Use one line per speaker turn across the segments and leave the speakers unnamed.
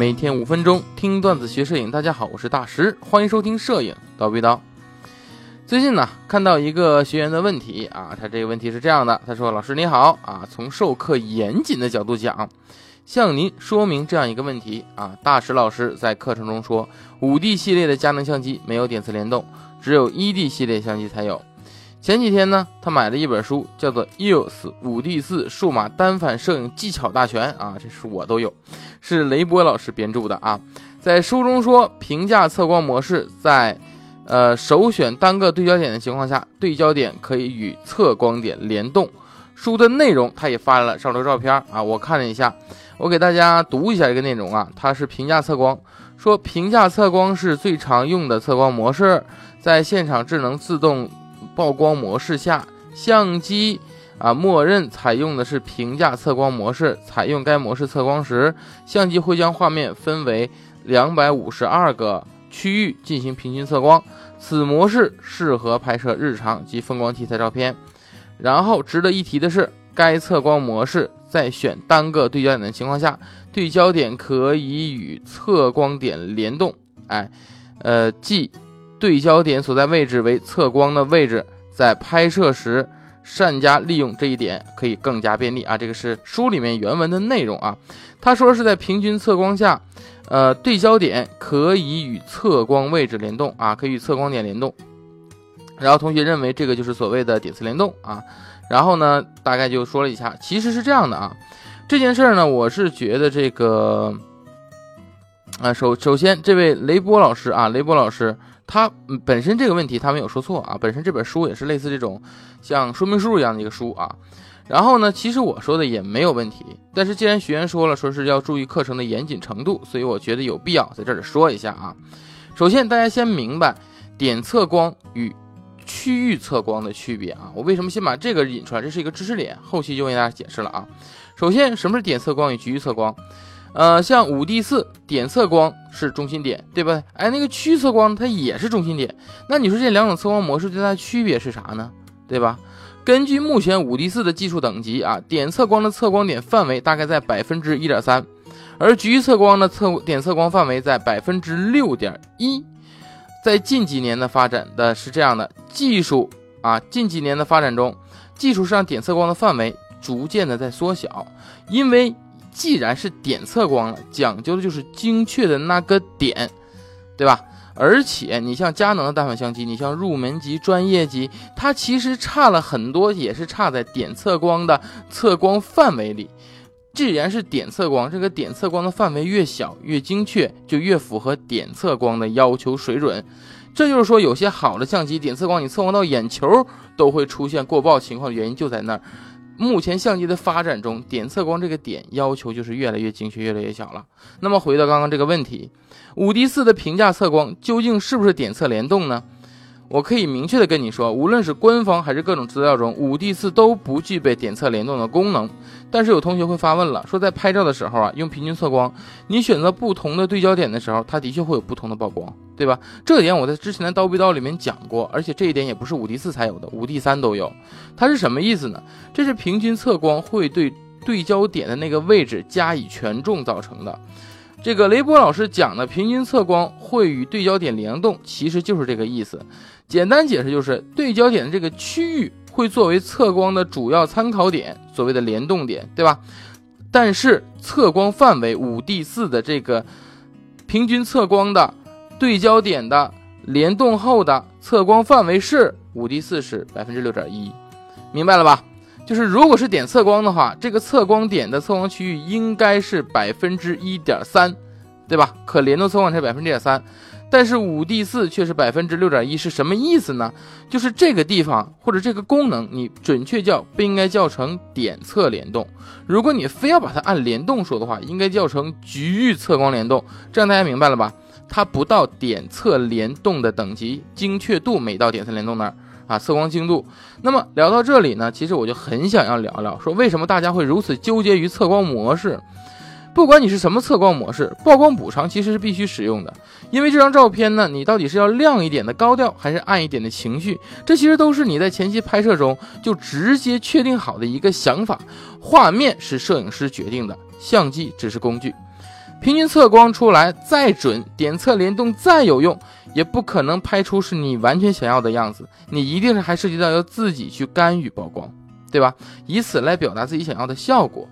每天五分钟听段子学摄影。大家好，我是大师，欢迎收听摄影叨逼叨。最近呢，看到一个学员的问题啊，他这个问题是这样的，他说：“老师你好啊，从授课严谨的角度讲，向您说明这样一个问题啊。大石老师在课程中说，五 D 系列的佳能相机没有点刺联动，只有一 D 系列相机才有。”前几天呢，他买了一本书，叫做《EOS 五 D 四数码单反摄影技巧大全》啊，这书我都有，是雷波老师编著的啊。在书中说，评价测光模式在，呃，首选单个对焦点的情况下，对焦点可以与测光点联动。书的内容他也发了上周照片啊，我看了一下，我给大家读一下这个内容啊。它是评价测光，说评价测光是最常用的测光模式，在现场智能自动。曝光模式下，相机啊，默认采用的是评价测光模式。采用该模式测光时，相机会将画面分为两百五十二个区域进行平均测光。此模式适合拍摄日常及风光题材照片。然后值得一提的是，该测光模式在选单个对焦点的情况下，对焦点可以与测光点联动。哎，呃，即。对焦点所在位置为测光的位置，在拍摄时善加利用这一点，可以更加便利啊！这个是书里面原文的内容啊。他说是在平均测光下，呃，对焦点可以与测光位置联动啊，可以与测光点联动。然后同学认为这个就是所谓的点刺联动啊。然后呢，大概就说了一下，其实是这样的啊。这件事儿呢，我是觉得这个啊，首首先这位雷波老师啊，雷波老师。他本身这个问题他没有说错啊，本身这本书也是类似这种像说明书一样的一个书啊。然后呢，其实我说的也没有问题，但是既然学员说了，说是要注意课程的严谨程度，所以我觉得有必要在这里说一下啊。首先，大家先明白点测光与区域测光的区别啊。我为什么先把这个引出来？这是一个知识点，后期就为大家解释了啊。首先，什么是点测光与区域测光？呃，像五 D 四点测光是中心点，对吧？哎，那个区测光它也是中心点。那你说这两种测光模式最大的区别是啥呢？对吧？根据目前五 D 四的技术等级啊，点测光的测光点范围大概在百分之一点三，而局测光的测点测光范围在百分之六点一。在近几年的发展的是这样的技术啊，近几年的发展中，技术上点测光的范围逐渐的在缩小，因为。既然是点测光了，讲究的就是精确的那个点，对吧？而且你像佳能的单反相机，你像入门级、专业级，它其实差了很多，也是差在点测光的测光范围里。既然是点测光，这个点测光的范围越小越精确，就越符合点测光的要求水准。这就是说，有些好的相机点测光，你测光到眼球都会出现过曝情况的原因就在那儿。目前相机的发展中，点测光这个点要求就是越来越精确，越来越小了。那么回到刚刚这个问题，五 D 四的评价测光究竟是不是点测联动呢？我可以明确的跟你说，无论是官方还是各种资料中，五 D 四都不具备点测联动的功能。但是有同学会发问了，说在拍照的时候啊，用平均测光，你选择不同的对焦点的时候，它的确会有不同的曝光，对吧？这点我在之前的刀逼刀里面讲过，而且这一点也不是五 D 四才有的，五 D 三都有。它是什么意思呢？这是平均测光会对对焦点的那个位置加以权重造成的。这个雷波老师讲的平均测光会与对焦点联动，其实就是这个意思。简单解释就是，对焦点的这个区域会作为测光的主要参考点，所谓的联动点，对吧？但是测光范围五 D 四的这个平均测光的对焦点的联动后的测光范围是五 D 四是百分之六点一，明白了吧？就是如果是点测光的话，这个测光点的测光区域应该是百分之一点三，对吧？可联动测光才百分之点三，但是五 D 四却是百分之六点一，是什么意思呢？就是这个地方或者这个功能，你准确叫不应该叫成点测联动。如果你非要把它按联动说的话，应该叫成局域测光联动。这样大家明白了吧？它不到点测联动的等级，精确度没到点测联动那儿。啊，测光精度。那么聊到这里呢，其实我就很想要聊聊，说为什么大家会如此纠结于测光模式？不管你是什么测光模式，曝光补偿其实是必须使用的。因为这张照片呢，你到底是要亮一点的高调，还是暗一点的情绪？这其实都是你在前期拍摄中就直接确定好的一个想法。画面是摄影师决定的，相机只是工具。平均测光出来再准，点测联动再有用，也不可能拍出是你完全想要的样子。你一定是还涉及到要自己去干预曝光，对吧？以此来表达自己想要的效果。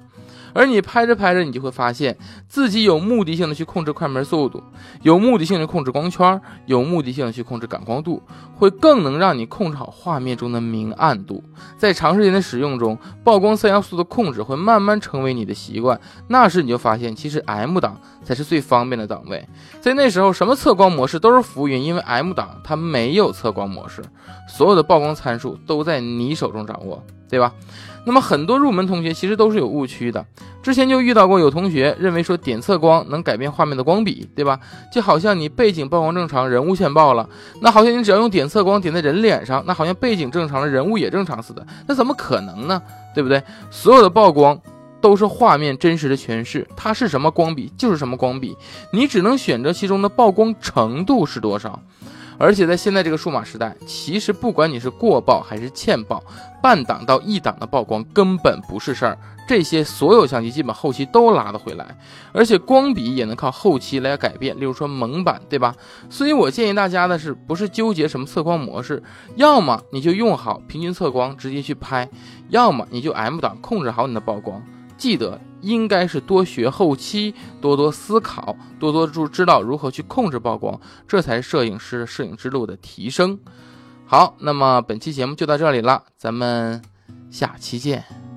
而你拍着拍着，你就会发现自己有目的性的去控制快门速度，有目的性的控制光圈，有目的性的去控制感光度，会更能让你控制好画面中的明暗度。在长时间的使用中，曝光三要素的控制会慢慢成为你的习惯。那时你就发现，其实 M 档才是最方便的档位。在那时候，什么测光模式都是浮云，因为 M 档它没有测光模式，所有的曝光参数都在你手中掌握，对吧？那么很多入门同学其实都是有误区的，之前就遇到过有同学认为说点测光能改变画面的光比，对吧？就好像你背景曝光正常，人物现曝了，那好像你只要用点测光点在人脸上，那好像背景正常了，人物也正常似的，那怎么可能呢？对不对？所有的曝光都是画面真实的诠释，它是什么光比就是什么光比，你只能选择其中的曝光程度是多少。而且在现在这个数码时代，其实不管你是过曝还是欠曝，半档到一档的曝光根本不是事儿。这些所有相机基本后期都拉得回来，而且光比也能靠后期来改变，例如说蒙版，对吧？所以我建议大家的是，不是纠结什么测光模式，要么你就用好平均测光直接去拍，要么你就 M 档控制好你的曝光。记得应该是多学后期，多多思考，多多知知道如何去控制曝光，这才是摄影师摄影之路的提升。好，那么本期节目就到这里了，咱们下期见。